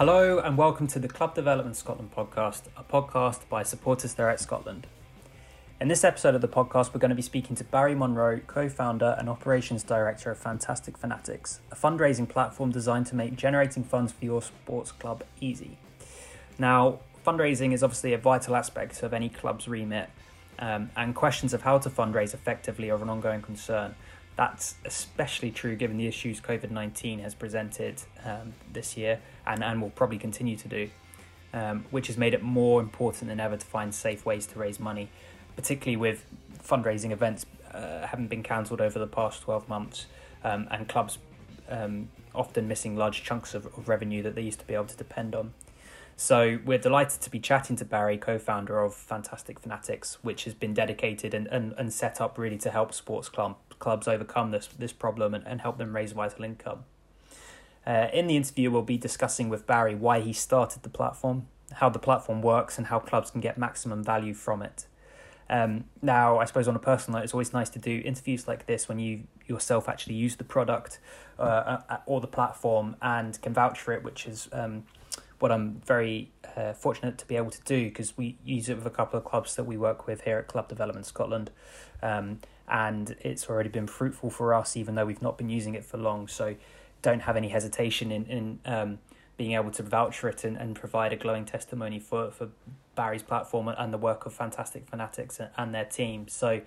Hello and welcome to the Club Development Scotland podcast, a podcast by Supporters Direct Scotland. In this episode of the podcast, we're going to be speaking to Barry Monroe, co founder and operations director of Fantastic Fanatics, a fundraising platform designed to make generating funds for your sports club easy. Now, fundraising is obviously a vital aspect of any club's remit, um, and questions of how to fundraise effectively are an ongoing concern. That's especially true given the issues COVID 19 has presented um, this year and, and will probably continue to do, um, which has made it more important than ever to find safe ways to raise money, particularly with fundraising events uh, having been cancelled over the past 12 months um, and clubs um, often missing large chunks of, of revenue that they used to be able to depend on. So we're delighted to be chatting to Barry, co-founder of Fantastic Fanatics, which has been dedicated and, and, and set up really to help sports club, clubs overcome this this problem and, and help them raise vital income. Uh, in the interview, we'll be discussing with Barry why he started the platform, how the platform works, and how clubs can get maximum value from it. Um, now, I suppose on a personal note, it's always nice to do interviews like this when you yourself actually use the product uh, uh or the platform and can vouch for it, which is um, what I'm very uh, fortunate to be able to do because we use it with a couple of clubs that we work with here at Club Development Scotland. Um, and it's already been fruitful for us, even though we've not been using it for long. So don't have any hesitation in, in um, being able to vouch for it and, and provide a glowing testimony for, for Barry's platform and the work of Fantastic Fanatics and their team. So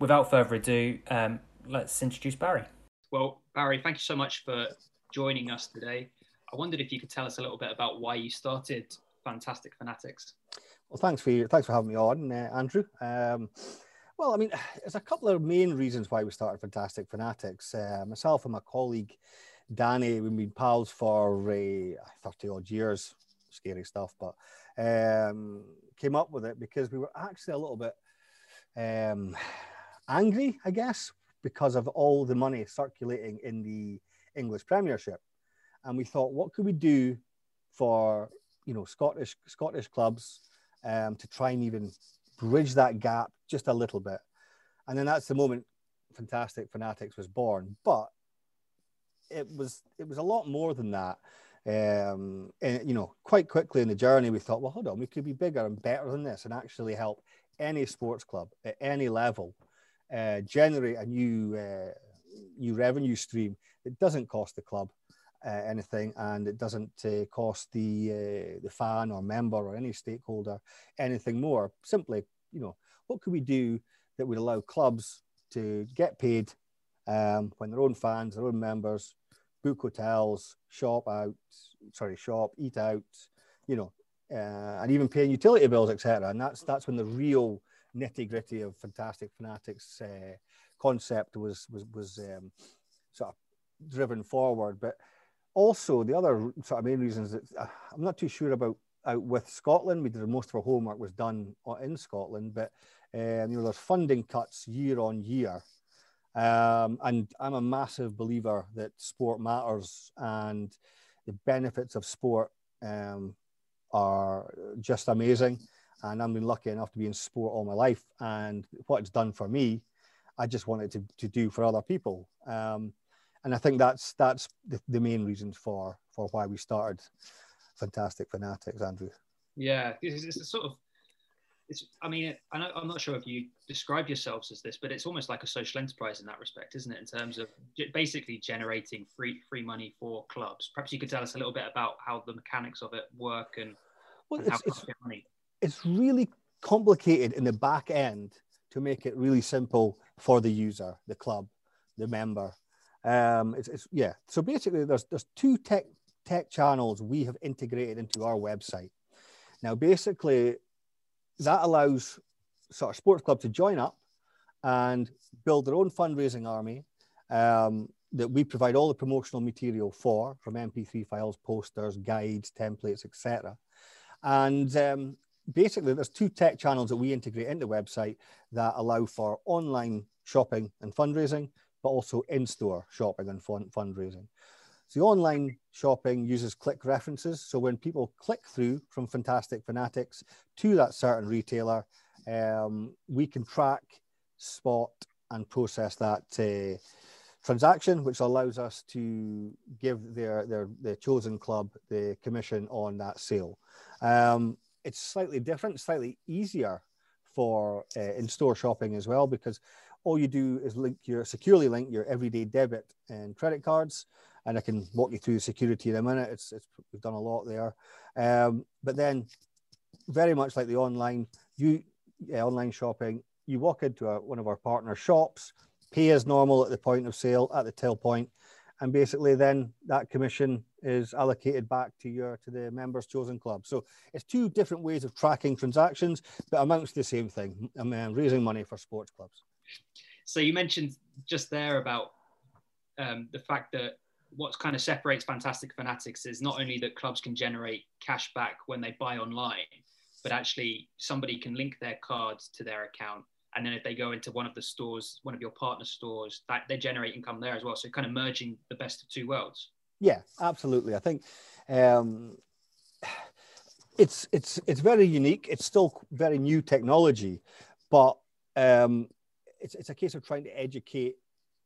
without further ado, um, let's introduce Barry. Well, Barry, thank you so much for joining us today. I wondered if you could tell us a little bit about why you started Fantastic Fanatics. Well, thanks for thanks for having me on, uh, Andrew. Um, well, I mean, there's a couple of main reasons why we started Fantastic Fanatics. Uh, myself and my colleague Danny, we've been pals for uh, 30 odd years. Scary stuff, but um, came up with it because we were actually a little bit um, angry, I guess, because of all the money circulating in the English Premiership and we thought, what could we do for you know Scottish Scottish clubs um, to try and even bridge that gap just a little bit, and then that's the moment Fantastic Fanatics was born. But it was it was a lot more than that. Um, and you know, quite quickly in the journey, we thought, well, hold on, we could be bigger and better than this, and actually help any sports club at any level uh, generate a new uh, new revenue stream. It doesn't cost the club uh, anything, and it doesn't uh, cost the uh, the fan or member or any stakeholder anything more. Simply, you know, what could we do that would allow clubs to get paid um, when their own fans, their own members, book hotels, shop out, sorry, shop, eat out, you know, uh, and even paying utility bills, etc. And that's that's when the real nitty gritty of Fantastic Fanatics uh, concept was was was um, sort of driven forward. But also, the other sort of main reasons that uh, I'm not too sure about out with Scotland. We did most of our homework was done in Scotland, but um, you know there's funding cuts year on year, um, and I'm a massive believer that sport matters and the benefits of sport um, are just amazing. And I've been lucky enough to be in sport all my life, and what it's done for me, I just wanted to, to do for other people. Um, and I think that's that's the, the main reasons for for why we started Fantastic Fanatics, Andrew. Yeah, it's, it's a sort of it's. I mean, I am not sure if you describe yourselves as this, but it's almost like a social enterprise in that respect, isn't it? In terms of basically generating free free money for clubs. Perhaps you could tell us a little bit about how the mechanics of it work and, well, and it's. It's really complicated in the back end to make it really simple for the user, the club, the member, um, it's, it's yeah. So basically, there's there's two tech tech channels we have integrated into our website. Now, basically, that allows sort of sports club to join up and build their own fundraising army um, that we provide all the promotional material for, from MP3 files, posters, guides, templates, etc. And um, basically, there's two tech channels that we integrate into the website that allow for online shopping and fundraising but also in-store shopping and fund fundraising. So online shopping uses click references. So when people click through from Fantastic Fanatics to that certain retailer, um, we can track, spot, and process that uh, transaction, which allows us to give their their their chosen club the commission on that sale. Um, it's slightly different, slightly easier for uh, in-store shopping as well because all you do is link your securely link your everyday debit and credit cards and I can walk you through the security in a minute. It's, it's we've done a lot there, um, but then very much like the online you yeah, online shopping, you walk into a, one of our partner shops, pay as normal at the point of sale at the till point, and basically then that commission is allocated back to your to the members chosen club. So it's two different ways of tracking transactions, but amounts to the same thing: I mean, raising money for sports clubs. So you mentioned just there about um, the fact that what kind of separates Fantastic Fanatics is not only that clubs can generate cash back when they buy online, but actually somebody can link their cards to their account. And then if they go into one of the stores, one of your partner stores, that they generate income there as well. So kind of merging the best of two worlds. Yeah, absolutely. I think um, it's it's it's very unique. It's still very new technology, but um, it's it's a case of trying to educate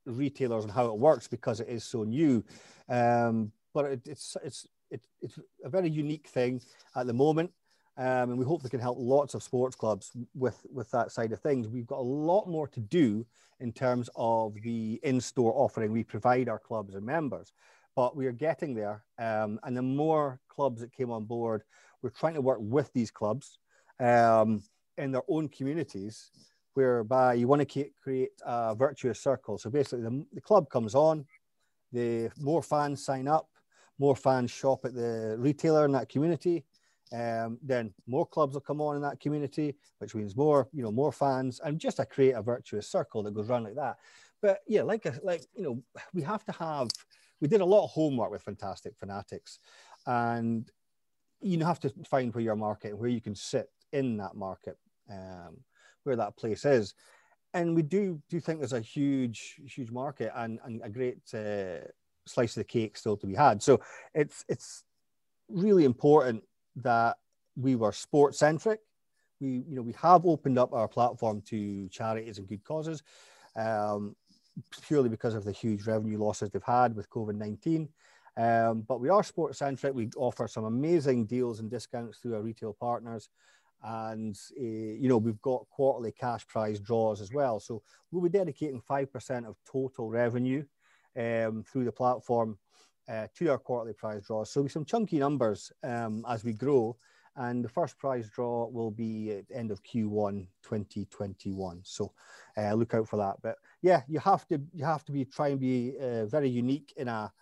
retailers and how it works because it is so new. Um, but it, it's it's it, it's a very unique thing at the moment. Um, and we hope they can help lots of sports clubs with with that side of things. We've got a lot more to do in terms of the in-store offering we provide our clubs and members, but we are getting there. Um, and the more clubs that came on board, we're trying to work with these clubs um, in their own communities whereby you want to create a virtuous circle. So basically, the, the club comes on, the more fans sign up, more fans shop at the retailer in that community. Um, then more clubs will come on in that community, which means more, you know, more fans, and just to create a virtuous circle that goes around like that. But yeah, like like you know, we have to have. We did a lot of homework with Fantastic Fanatics, and you have to find where your market and where you can sit in that market. Um, where that place is. And we do do think there's a huge, huge market and, and a great uh, slice of the cake still to be had. So it's it's really important that we were sports centric. We you know we have opened up our platform to charities and good causes, um, purely because of the huge revenue losses they've had with COVID nineteen. Um, but we are sports centric. We offer some amazing deals and discounts through our retail partners and uh, you know we've got quarterly cash prize draws as well. So we'll be dedicating 5% of total revenue um, through the platform uh, to our quarterly prize draws. So some chunky numbers um, as we grow. And the first prize draw will be at the end of q1 2021 so uh, look out for that. But yeah you have to you have to be try and be uh, very unique in a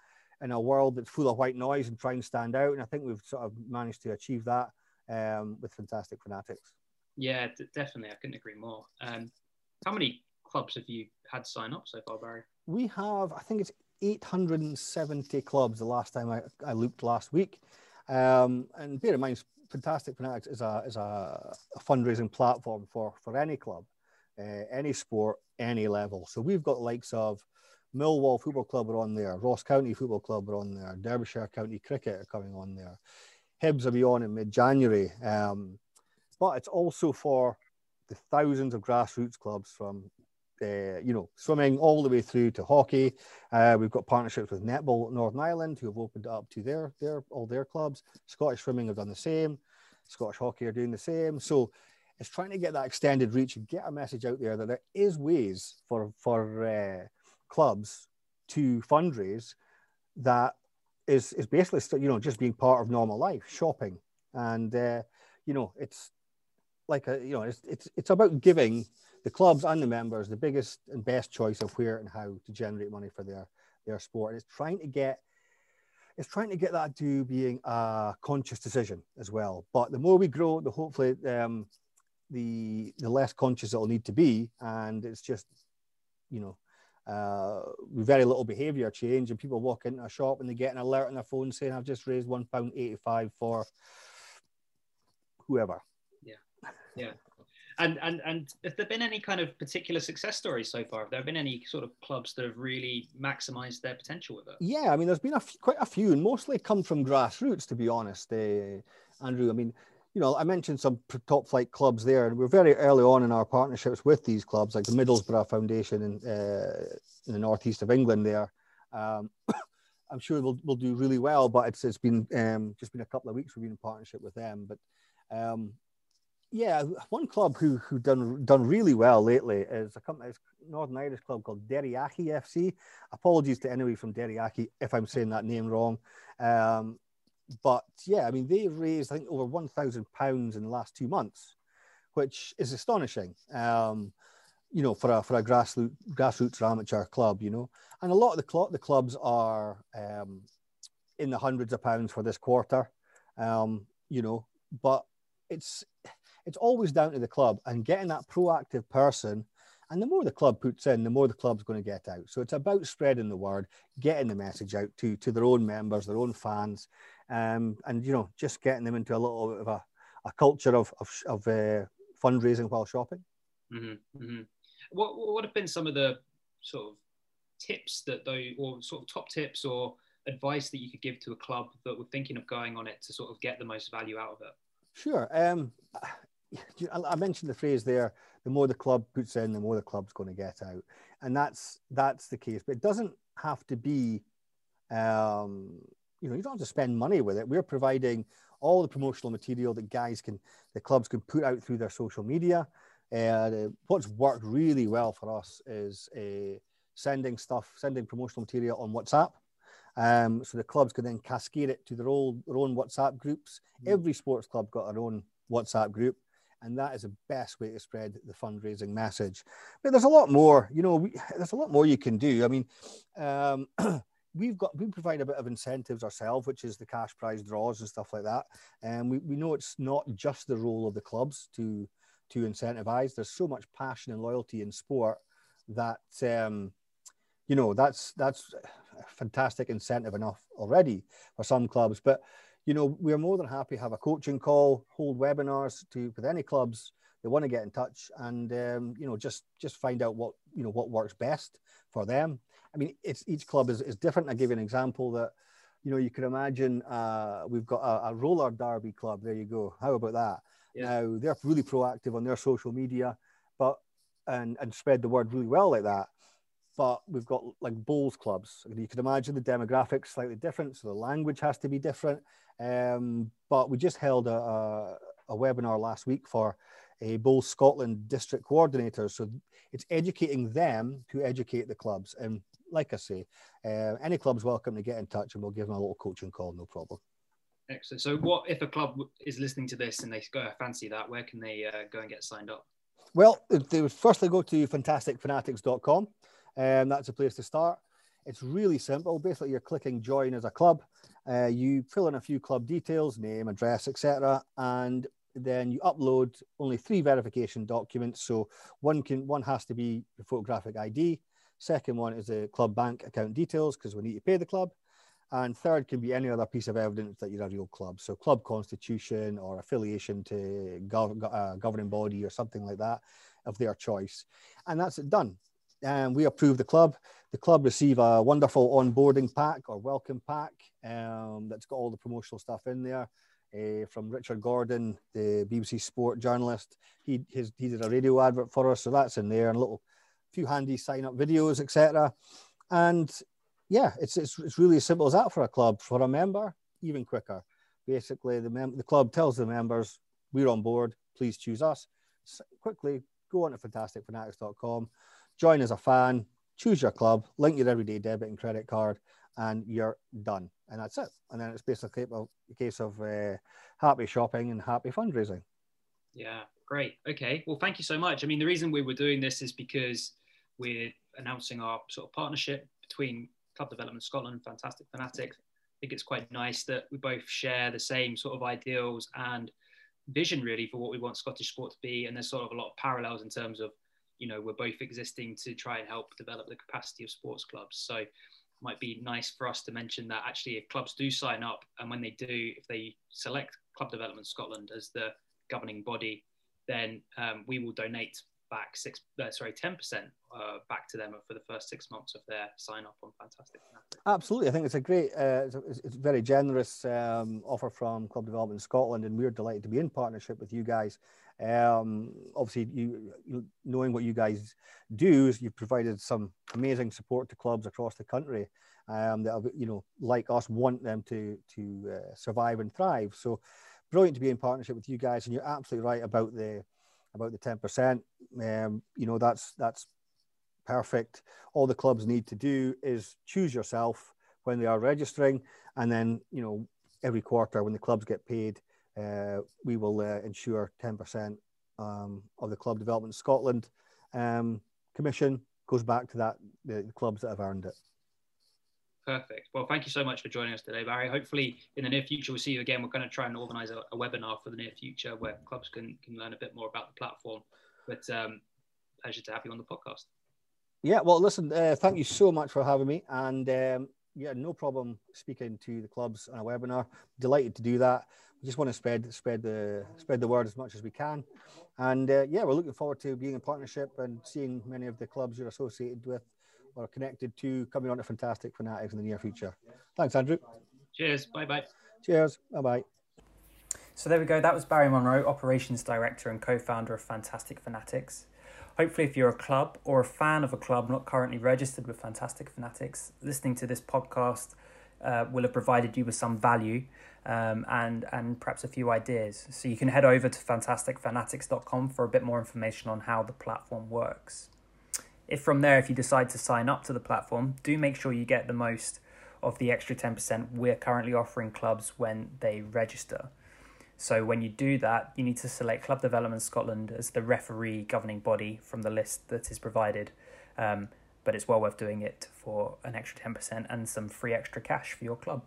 in a world that's full of white noise and try and stand out. And i think we've sort of managed to achieve that um, with Fantastic Fanatics. Yeah, d- definitely. I couldn't agree more. Um, how many clubs have you had sign up so far, Barry? We have, I think it's 870 clubs the last time I, I looked last week. Um, and bear in mind, Fantastic Fanatics is a, is a, a fundraising platform for, for any club, uh, any sport, any level. So we've got likes of Millwall Football Club are on there, Ross County Football Club are on there, Derbyshire County Cricket are coming on there. Hibs will be on in mid-January. Um, but it's also for the thousands of grassroots clubs from, uh, you know, swimming all the way through to hockey. Uh, we've got partnerships with Netball Northern Ireland, who have opened up to their their all their clubs. Scottish swimming have done the same. Scottish hockey are doing the same. So it's trying to get that extended reach and get a message out there that there is ways for for uh, clubs to fundraise that is is basically you know just being part of normal life, shopping, and uh, you know it's like a you know it's it's it's about giving the clubs and the members the biggest and best choice of where and how to generate money for their their sport. And it's trying to get it's trying to get that to being a conscious decision as well. But the more we grow, the hopefully um, the the less conscious it'll need to be, and it's just you know uh, very little behaviour change, and people walk into a shop and they get an alert on their phone saying, "I've just raised one pound eighty-five for whoever." Yeah, yeah. And and and have there been any kind of particular success stories so far? Have there been any sort of clubs that have really maximised their potential with it? Yeah, I mean, there's been a f- quite a few, and mostly come from grassroots, to be honest, uh, Andrew. I mean, you know, I mentioned some top flight clubs there, and we're very early on in our partnerships with these clubs, like the Middlesbrough Foundation in, uh, in the northeast of England. There, um, I'm sure we'll, we'll do really well. But it's it's been um, just been a couple of weeks we've been in partnership with them. But um, yeah, one club who who done done really well lately is a company, it's Northern Irish club called Derriaghy FC. Apologies to anybody from Derriaghy if I'm saying that name wrong. Um, but yeah, I mean they've raised I think over one thousand pounds in the last two months, which is astonishing. Um, you know, for a for a grassroots grassroots amateur club, you know, and a lot of the cl- the clubs are um, in the hundreds of pounds for this quarter, um, you know, but it's it's always down to the club and getting that proactive person. And the more the club puts in, the more the club's going to get out. So it's about spreading the word, getting the message out to, to their own members, their own fans, um, and you know, just getting them into a little bit of a, a culture of, of, of uh, fundraising while shopping. Mm-hmm, mm-hmm. What, what have been some of the sort of tips that they, or sort of top tips or advice that you could give to a club that were thinking of going on it to sort of get the most value out of it? Sure. Um, I mentioned the phrase there: the more the club puts in, the more the club's going to get out, and that's that's the case. But it doesn't have to be, um, you know, you don't have to spend money with it. We're providing all the promotional material that guys can, the clubs can put out through their social media. And uh, what's worked really well for us is uh, sending stuff, sending promotional material on WhatsApp. Um, so the clubs can then cascade it to their own their own WhatsApp groups. Mm. Every sports club got their own WhatsApp group and that is the best way to spread the fundraising message. But there's a lot more, you know, we, there's a lot more you can do. I mean, um, we've got we provide a bit of incentives ourselves, which is the cash prize draws and stuff like that. And we, we know it's not just the role of the clubs to to incentivize. There's so much passion and loyalty in sport that um, you know that's that's fantastic incentive enough already for some clubs, but you know, we're more than happy to have a coaching call, hold webinars to with any clubs that want to get in touch, and um, you know, just just find out what you know what works best for them. I mean, it's each club is, is different. I give you an example that you know you can imagine uh, we've got a, a, roller derby club. There you go. How about that? Yeah. Now they're really proactive on their social media, but and and spread the word really well like that but we've got like bowls clubs. You can imagine the demographics slightly different, so the language has to be different. Um, but we just held a, a, a, webinar last week for a Bowl Scotland district coordinators. So it's educating them to educate the clubs. And like I say, uh, any club's welcome to get in touch and we'll give them a little coaching call, no problem. Excellent. So, what if a club is listening to this and they go fancy that? Where can they uh, go and get signed up? Well, they would firstly go to fantasticfanatics.com, and um, that's a place to start. It's really simple. Basically, you're clicking join as a club, uh, you fill in a few club details, name, address, etc., and then you upload only three verification documents. So one can one has to be the photographic ID. Second one is the club bank account details because we need to pay the club. And third can be any other piece of evidence that you're a real club. So club constitution or affiliation to gov- uh, governing body or something like that of their choice. And that's it done and we approve the club. The club receive a wonderful onboarding pack or welcome pack um, that's got all the promotional stuff in there. Uh, from Richard Gordon, the BBC Sport journalist, he his, he did a radio advert for us, so that's in there, and a little few handy sign up videos, etc. And yeah, it's, it's it's really as simple as that for a club. For a member, even quicker. Basically, the mem- the club tells the members we're on board. Please choose us. So quickly go on to fantasticfanatics.com join as a fan, choose your club, link your everyday debit and credit card, and you're done. And that's it. And then it's basically a case of uh, happy shopping and happy fundraising. Yeah, great. Okay. Well, thank you so much. I mean, the reason we were doing this is because we're announcing our sort of partnership between Club Development Scotland and Fantastic Fanatics. I think it's quite nice that we both share the same sort of ideals and vision really for what we want Scottish sport to be. And there's sort of a lot of parallels in terms of you know we're both existing to try and help develop the capacity of sports clubs so it might be nice for us to mention that actually if clubs do sign up and when they do if they select club development scotland as the governing body then um, we will donate back six, uh, sorry, ten percent uh, back to them for the first six months of their sign up on Fantastic. Absolutely, I think it's a great, uh, it's, a, it's, a, very generous um, offer from Club Development Scotland, and we're delighted to be in partnership with you guys. Um, obviously, you, you, knowing what you guys do is you've provided some amazing support to clubs across the country um, that you know, like us, want them to to uh, survive and thrive. So, brilliant to be in partnership with you guys, and you're absolutely right about the about the 10%. Um, you know, that's that's perfect. All the clubs need to do is choose yourself when they are registering, and then you know every quarter when the clubs get paid, uh, we will uh, ensure 10% um, of the club development Scotland um, commission goes back to that the, the clubs that have earned it. Perfect. Well, thank you so much for joining us today, Barry. Hopefully, in the near future, we'll see you again. We're going to try and organise a, a, webinar for the near future where clubs can, can learn a bit more about the platform. But um, pleasure to have you on the podcast. Yeah, well, listen, uh, thank you so much for having me. And um, yeah, no problem speaking to the clubs on a webinar. Delighted to do that. We just want to spread spread the spread the word as much as we can. And uh, yeah, we're looking forward to being in partnership and seeing many of the clubs you're associated with or connected to coming on to Fantastic Fanatics in the near future. Thanks, Andrew. Cheers. Bye bye. Cheers. Bye bye. So there we go. That was Barry Monroe, Operations Director and co founder of Fantastic Fanatics. Hopefully, if you're a club or a fan of a club not currently registered with Fantastic Fanatics, listening to this podcast uh, will have provided you with some value um, and and perhaps a few ideas. So you can head over to fantasticfanatics.com for a bit more information on how the platform works. If from there, if you decide to sign up to the platform, do make sure you get the most of the extra 10% we're currently offering clubs when they register. So when you do that, you need to select Club Development Scotland as the referee governing body from the list that is provided. Um, but it's well worth doing it for an extra 10% and some free extra cash for your club.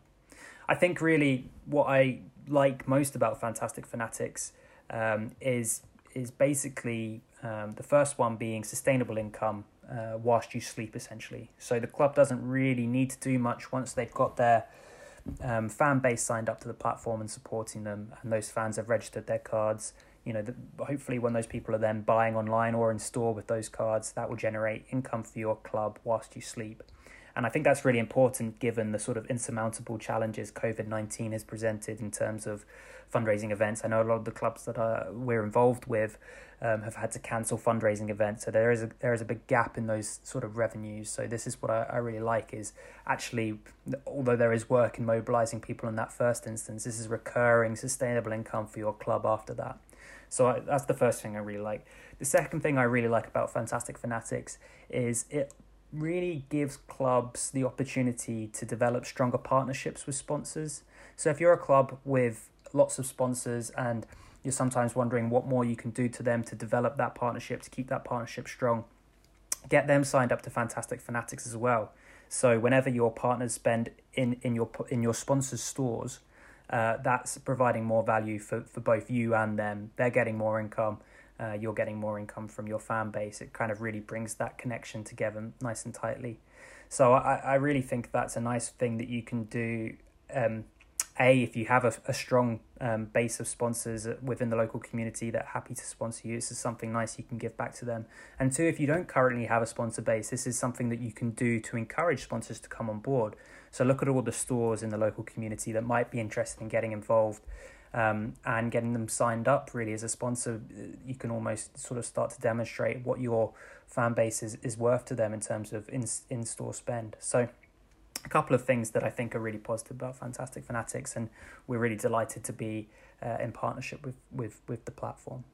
I think really what I like most about Fantastic Fanatics um, is is basically um, the first one being sustainable income uh, whilst you sleep, essentially. So the club doesn't really need to do much once they've got their um, fan base signed up to the platform and supporting them, and those fans have registered their cards. You know, the, hopefully, when those people are then buying online or in store with those cards, that will generate income for your club whilst you sleep. And I think that's really important given the sort of insurmountable challenges COVID 19 has presented in terms of fundraising events. I know a lot of the clubs that are, we're involved with um, have had to cancel fundraising events. So there is a there is a big gap in those sort of revenues. So this is what I, I really like is actually, although there is work in mobilizing people in that first instance, this is recurring sustainable income for your club after that. So I, that's the first thing I really like. The second thing I really like about Fantastic Fanatics is it really gives clubs the opportunity to develop stronger partnerships with sponsors. So if you're a club with lots of sponsors and you're sometimes wondering what more you can do to them to develop that partnership, to keep that partnership strong, get them signed up to Fantastic Fanatics as well. So whenever your partners spend in, in your in your sponsors' stores, uh, that's providing more value for, for both you and them. They're getting more income uh, you're getting more income from your fan base. It kind of really brings that connection together nice and tightly. So I, I really think that's a nice thing that you can do. Um, a, if you have a, a strong um, base of sponsors within the local community that are happy to sponsor you, this is something nice you can give back to them. And two, if you don't currently have a sponsor base, this is something that you can do to encourage sponsors to come on board. So look at all the stores in the local community that might be interested in getting involved um, and getting them signed up really as a sponsor, you can almost sort of start to demonstrate what your fan base is, is worth to them in terms of in, in-store spend. So a couple of things that I think are really positive about Fantastic Fanatics, and we're really delighted to be uh, in partnership with, with, with the platform.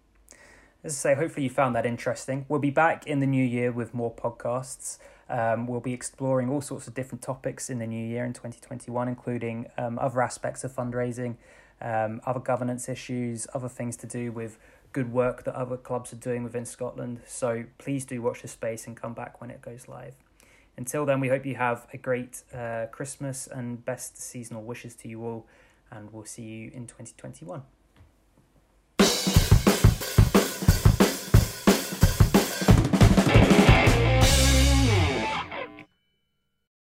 As I say, hopefully you found that interesting. We'll be back in the new year with more podcasts. Um, we'll be exploring all sorts of different topics in the new year in 2021, including um, other aspects of fundraising, um, other governance issues, other things to do with good work that other clubs are doing within Scotland. So please do watch this space and come back when it goes live. Until then, we hope you have a great uh, Christmas and best seasonal wishes to you all, and we'll see you in 2021.